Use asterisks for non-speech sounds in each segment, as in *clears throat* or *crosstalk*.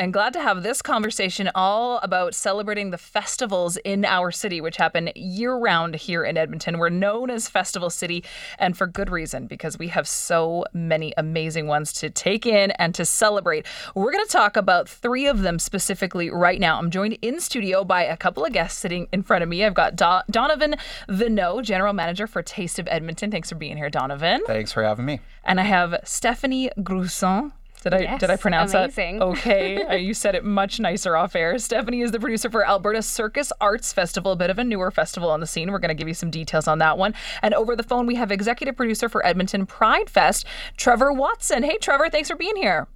and glad to have this conversation all about celebrating the festivals in our city, which happen year round here in Edmonton. We're known as Festival City, and for good reason, because we have so many amazing ones to take in and to celebrate. We're going to talk about three of them specifically right now. I'm joined in studio by a couple of guests sitting in front of me. I've got Do- Donovan Vienneau, General Manager for Taste of Edmonton. Thanks for being here, Donovan. Thanks for having me. And I have Stephanie Gruson. Did I Yes, did I pronounce amazing. that *laughs* okay? Uh, you said it much nicer off air. Stephanie is the producer for Alberta Circus Arts Festival, a bit of a newer festival on the scene. We're going to give you some details on that one. And over the phone, we have executive producer for Edmonton Pride Fest, Trevor Watson. Hey, Trevor, thanks for being here.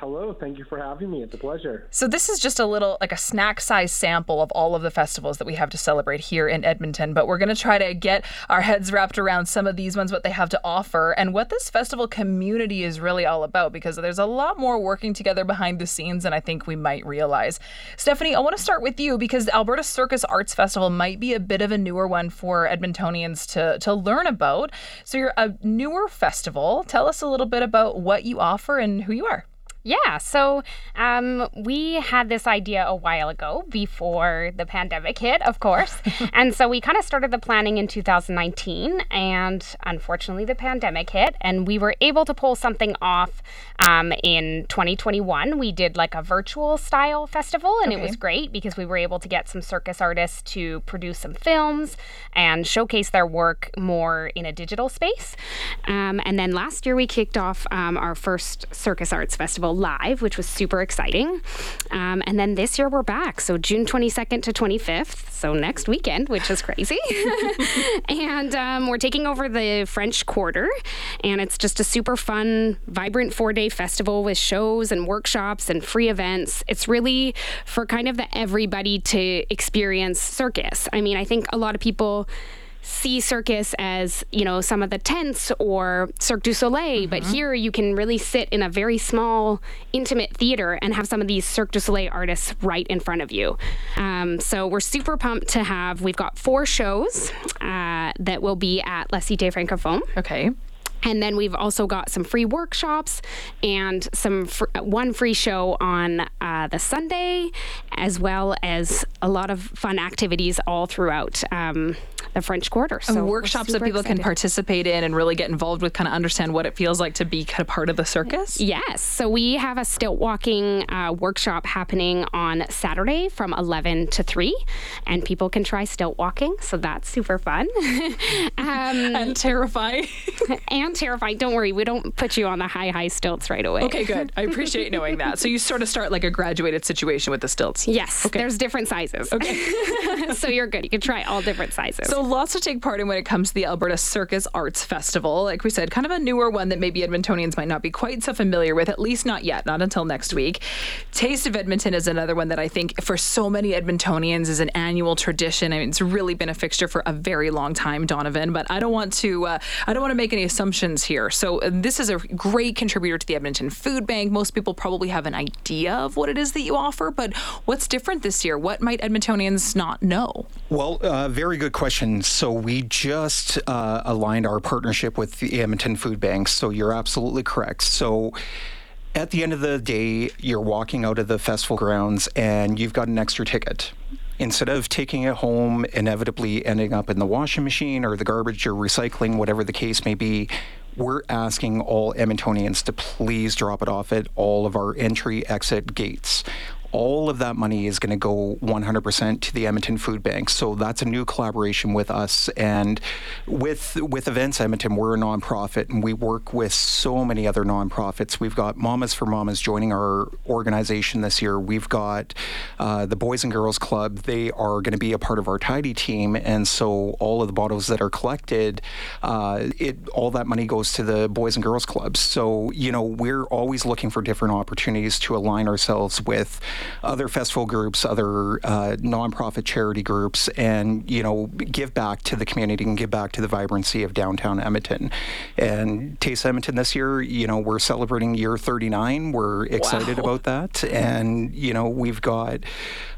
Hello, thank you for having me. It's a pleasure. So this is just a little like a snack size sample of all of the festivals that we have to celebrate here in Edmonton, but we're going to try to get our heads wrapped around some of these ones what they have to offer and what this festival community is really all about because there's a lot more working together behind the scenes than I think we might realize. Stephanie, I want to start with you because Alberta Circus Arts Festival might be a bit of a newer one for Edmontonians to to learn about. So you're a newer festival. Tell us a little bit about what you offer and who you are. Yeah, so um, we had this idea a while ago before the pandemic hit, of course. *laughs* and so we kind of started the planning in 2019, and unfortunately, the pandemic hit, and we were able to pull something off um, in 2021. We did like a virtual style festival, and it was great because we were able to get some circus artists to produce some films and showcase their work more in a digital space. Um, and then last year we kicked off um, our first Circus Arts Festival live, which was super exciting. Um, and then this year we're back, so June 22nd to 25th, so next weekend, which is crazy. *laughs* and um, we're taking over the French Quarter, and it's just a super fun, vibrant four day festival with shows and workshops and free events. It's really for kind of the everybody to experience circus. I mean, I think a lot of people see circus as you know some of the tents or Cirque du Soleil, but here you can really sit in a very small, intimate theater and have some of these Cirque du Soleil artists right in front of you. Um, so we're super pumped to have. We've got four shows uh, that will be at La Cité Francophone. Okay. And then we've also got some free workshops and some fr- one free show on uh, the Sunday, as well as a lot of fun activities all throughout um, the French Quarter. So we're workshops that people can participate in and really get involved with, kind of understand what it feels like to be kind of part of the circus. Yes. So we have a stilt walking uh, workshop happening on Saturday from 11 to 3, and people can try stilt walking. So that's super fun. *laughs* um, *laughs* And terrifying. *laughs* and terrifying. Don't worry, we don't put you on the high, high stilts right away. okay, good. I appreciate *laughs* knowing that. So you sort of start like a graduated situation with the stilts. Yes, Okay. there's different sizes. Okay. *laughs* so you're good. You can try all different sizes. So lots to take part in when it comes to the Alberta Circus Arts Festival. Like we said, kind of a newer one that maybe Edmontonians might not be quite so familiar with, at least not yet, not until next week. Taste of Edmonton is another one that I think for so many Edmontonians is an annual tradition. I mean, it's really been a fixture for a very long time, Donovan. But I don't want to, uh, I don't want to make any assumptions here. So uh, this is a great contributor to the Edmonton Food Bank. Most people probably have an idea of what it is that you offer, but what's different this year? What might Edmontonians not know? Well, uh, very good question. So we just uh, aligned our partnership with the Edmonton Food Bank. So you're absolutely correct. So at the end of the day, you're walking out of the festival grounds and you've got an extra ticket. Instead of taking it home, inevitably ending up in the washing machine or the garbage or recycling, whatever the case may be, we're asking all Edmontonians to please drop it off at all of our entry exit gates. All of that money is going to go 100% to the Edmonton Food Bank. So that's a new collaboration with us and with with Events Edmonton. We're a nonprofit and we work with so many other nonprofits. We've got Mamas for Mamas joining our organization this year. We've got uh, the Boys and Girls Club. They are going to be a part of our tidy team, and so all of the bottles that are collected, uh, it all that money goes to the Boys and Girls Clubs. So you know we're always looking for different opportunities to align ourselves with other festival groups, other uh, nonprofit charity groups, and you know give back to the community and give back to the vibrancy of downtown Edmonton. And Taste Edmonton this year, you know, we're celebrating year 39. We're excited Wow. about that, and you know we've got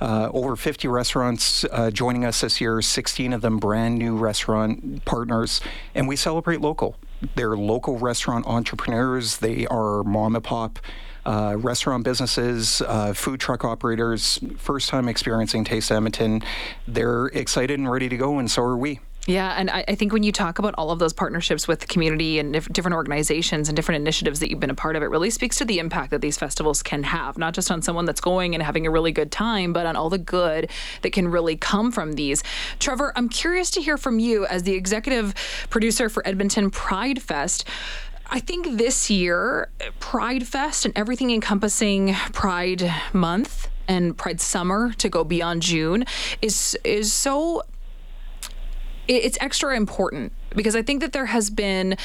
uh, over 50 restaurants uh, joining us this year. 16 of them brand new restaurant partners, and we celebrate local. They're local restaurant entrepreneurs. They are mom and pop uh, restaurant businesses, uh, food truck operators, first time experiencing Taste Edmonton. They're excited and ready to go, and so are we. Yeah, and I, I, think when you talk about all of those partnerships with the community and different organizations and different initiatives that you've been a part of, it really speaks to the impact that these festivals can have, not just on someone that's going and having a really good time, but on all the good that can really come from these. Trevor, I'm curious to hear from you as the executive producer for Edmonton Pride Fest. I think this year, Pride Fest and everything encompassing Pride Month and Pride Summer to go beyond June is is so it's extra important because I think that there has been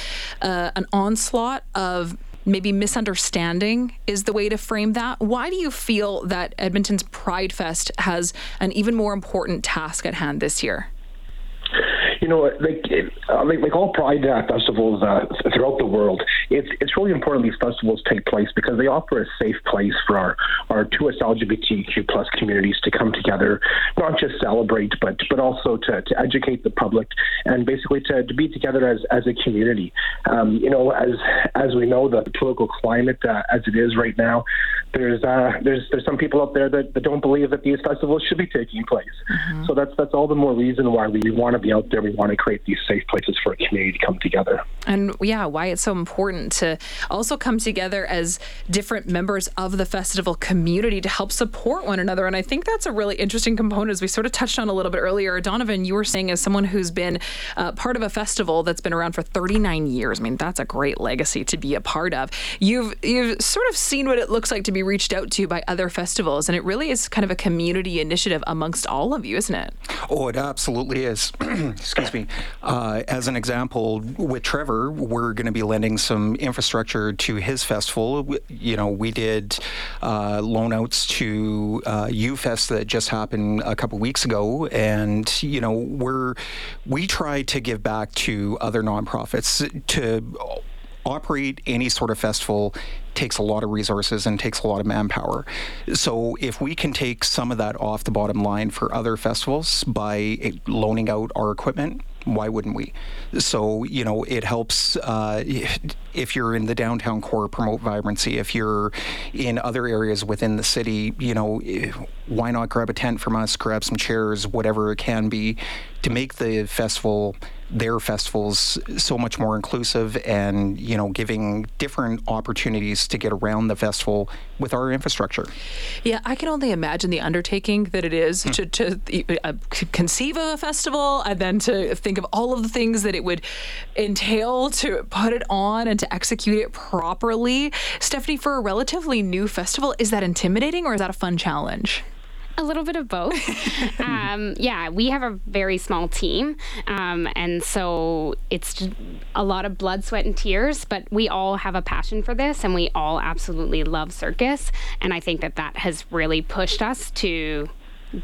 uh, an onslaught of maybe misunderstanding is the way to frame that. Why do you feel that Edmonton's Pride Fest has an even more important task at hand this year? You know, like like, like all Pride uh, festivals uh, throughout the world, it's it's really important these festivals take place because they offer a safe place for our our two LGBTQ plus communities to come together, not just celebrate, but but also to, to educate the public and basically to, to be together as, as a community. Um, you know, as as we know, the political climate uh, as it is right now, there's uh, there's there's some people out there that, that don't believe that these festivals should be taking place. Mm-hmm. So that's that's all the more reason why we want to be out there. We want to create these safe places for a community to come together. And yeah, why it's so important to also come together as different members of the festival community to help support one another. And I think that's a really interesting component, as we sort of touched on a little bit earlier. Donovan, you were saying, as someone who's been uh, part of a festival that's been around for 39 years, I mean, that's a great legacy to be a part of. You've you've sort of seen what it looks like to be reached out to by other festivals, and it really is kind of a community initiative amongst all of you, isn't it? Oh, it absolutely is. *clears throat* Excuse me. Uh, as an example, with Trevor, we're going to be lending some infrastructure to his festival. You know, we did uh, loan outs to uh, UFest that just happened a couple weeks ago, and you know, we're we try to give back to other nonprofits to operate any sort of festival takes a lot of resources and takes a lot of manpower. So if we can take some of that off the bottom line for other festivals by loaning out our equipment, why wouldn't we? So, you know, it helps uh, if you're in the downtown core, promote vibrancy. If you're in other areas within the city, you know, why not grab a tent from us, grab some chairs, whatever it can be, to make the festival their festivals so much more inclusive and you know giving different opportunities to get around the festival with our infrastructure. Yeah, I can only imagine the undertaking that it is hmm. to, to uh, conceive of a festival and then to think of all of the things that it would entail to put it on and to execute it properly. Stephanie, for a relatively new festival, is that intimidating or is that a fun challenge? A little bit of both. *laughs* um, yeah, we have a very small team, um, and so it's a lot of blood, sweat, and tears. But we all have a passion for this, and we all absolutely love circus. And I think that that has really pushed us to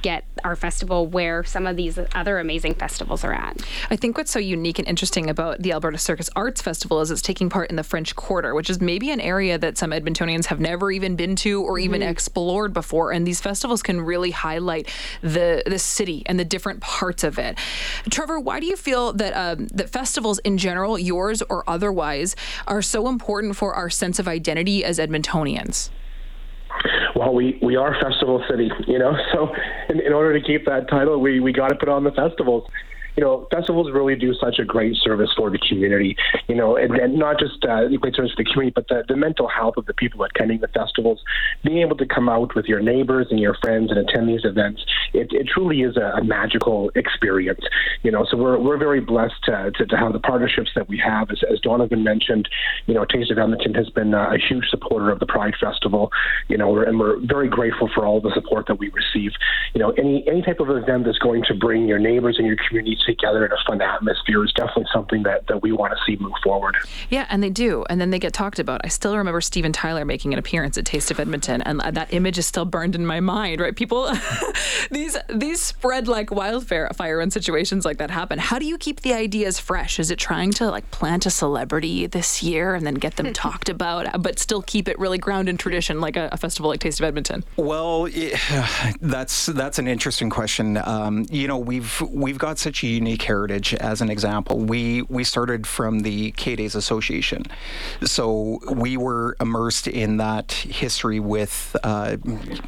get our festival where some of these other amazing festivals are at. I think what's so unique and interesting about the Alberta Circus Arts Festival is it's taking part in the French Quarter, which is maybe an area that some Edmontonians have never even been to or even mm-hmm. explored before. And these festivals can really highlight the the city and the different parts of it. Trevor, why do you feel that um, that festivals in general, yours or otherwise, are so important for our sense of identity as Edmontonians? Well, we, we are Festival City, you know, *laughs* so in, in order to keep that title, we, we got to put on the festivals you know, festivals really do such a great service for the community, you know, and, and not just uh, great service for the community, but the, the mental health of the people attending the festivals. Being able to come out with your neighbors and your friends and attend these events, it, it truly is a, a magical experience, you know. So we're, we're very blessed to, to, to have the partnerships that we have. As, as Donovan mentioned, you know, Taste of Edmonton has been a, a huge supporter of the Pride Festival, you know, and we're very grateful for all the support that we receive. You know, any any type of event that's going to bring your neighbors and your community together in a fun atmosphere is definitely something that, that we want to see move forward. Yeah, and they do. And then they get talked about. I still remember Steven Tyler making an appearance at Taste of Edmonton, and that image is still burned in my mind, right? People, *laughs* these these spread like wildfire fire when situations like that happen. How do you keep the ideas fresh? Is it trying to like plant a celebrity this year and then get them *laughs* talked about, but still keep it really grounded in tradition, like a, a festival like Taste of Edmonton? Well, it, *sighs* that's that's an interesting question. Um, you know, we've we've got such a unique heritage. As an example, we we started from the K Days Association, so we were immersed in that history with uh,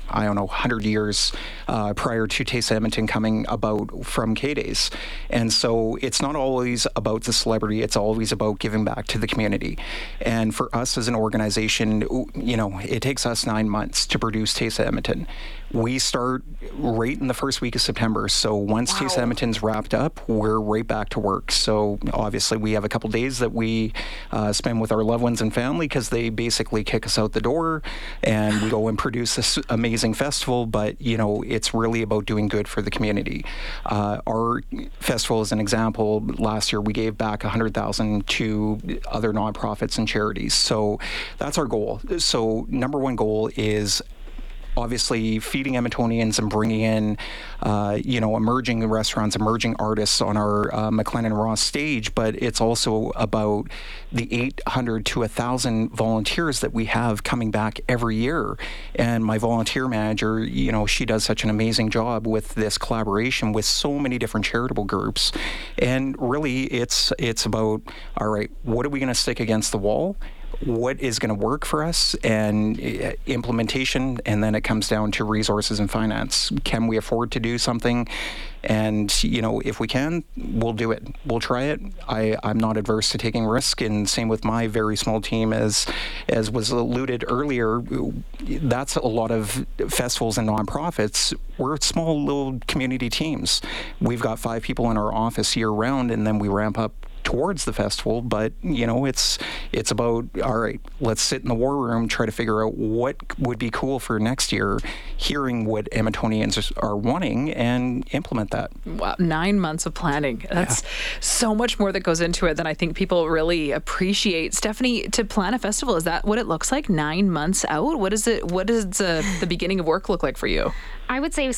I don't know, hundred years uh, prior to Taste Edmonton coming about from K Days, and so it's not always about the celebrity. It's always about giving back to the community, and for us as an organization, you know, it takes us nine months to produce Taste Edmonton. We start right in the first week of September. So once wow. Taste Edmonton's wrapped up, we're right back to work. So obviously, we have a couple days that we uh, spend with our loved ones and family because they basically kick us out the door, and we go and produce this amazing festival. But you know, it's really about doing good for the community. Uh, our festival, as an example, last year we gave back 100,000 to other nonprofits and charities. So that's our goal. So number one goal is obviously feeding Edmontonians and bringing in, uh, you know, emerging restaurants, emerging artists on our uh, McLennan Ross stage, but it's also about the 800 to 1,000 volunteers that we have coming back every year. And my volunteer manager, you know, she does such an amazing job with this collaboration with so many different charitable groups. And really, it's it's about all right, what are we going to stick against the wall? What is going to work for us and uh, implementation and then it comes down to resources and finance. Can we afford to do something? And you know if we can we'll do it. We'll try it. I, i'm not adverse to taking risk and same with my very small team as as was alluded earlier that's a lot of festivals and nonprofits. We're small little community teams. We've got five people in our office year round and then we ramp up towards the festival, but you know, it's it's about all right. Let's sit in the war room, try to figure out what would be cool for next year, hearing what Edmontonians are wanting, and implement that. Wow, nine months of planning. That's yeah. so much more that goes into it than I think people really appreciate. Stephanie, to plan a festival, is that what it looks like? Nine months out? What is it? What does uh, the beginning of work look like for you? I would say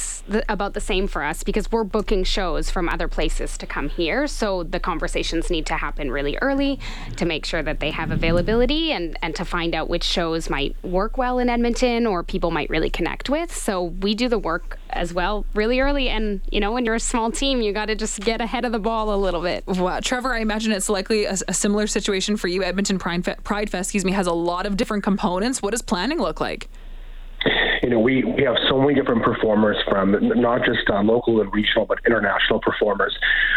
about the same for us because we're booking shows from other places to come here. So the conversations need to happen really early to make sure that they have availability and, and to find out which shows might work well in Edmonton or people might really connect with. So we do the work as well really early. And, you know, when you're a small team, you got to just get ahead of the ball a little bit. Trevor, I imagine it's likely a, a similar situation for you. Edmonton Pride, Pride Fest, excuse me, has a lot of different components. What does planning look like? You know, we, we have so many different performers from not just uh, local and regional, but international performers.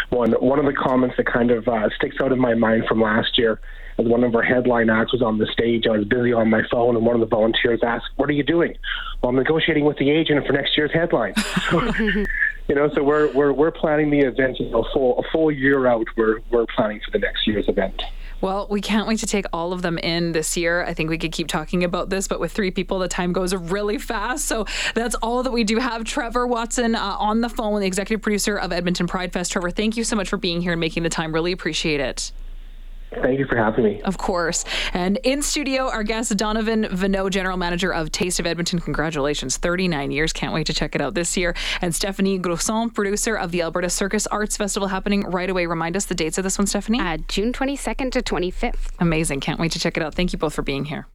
One one of the comments that kind of uh, sticks out in my mind from last year, as one of our headline acts was on the stage, I was busy on my phone, and one of the volunteers asked, "What are you doing?" Well, I'm negotiating with the agent for next year's headline. *laughs* you know, so we're we're we're planning the event, you know, full a full year out. We're we're planning for the next year's event. Well, we can't wait to take all of them in this year. I think we could keep talking about this, but with three people, the time goes really fast. So that's all that we do have. Trevor Watson uh, on the phone, the executive producer of Edmonton Pride Fest. Trevor, thank you so much for being here and making the time. Really appreciate it. Thank you for having me. Of course. And in studio, our guest, Donovan Vienneau, General Manager of Taste of Edmonton. Congratulations, 39 years. Can't wait to check it out this year. And Stephanie Gruson, producer of the Alberta Circus Arts Festival, happening right away. Remind us the dates of this one, Stephanie? Uh, June 22nd to 25th. Amazing. Can't wait to check it out. Thank you both for being here.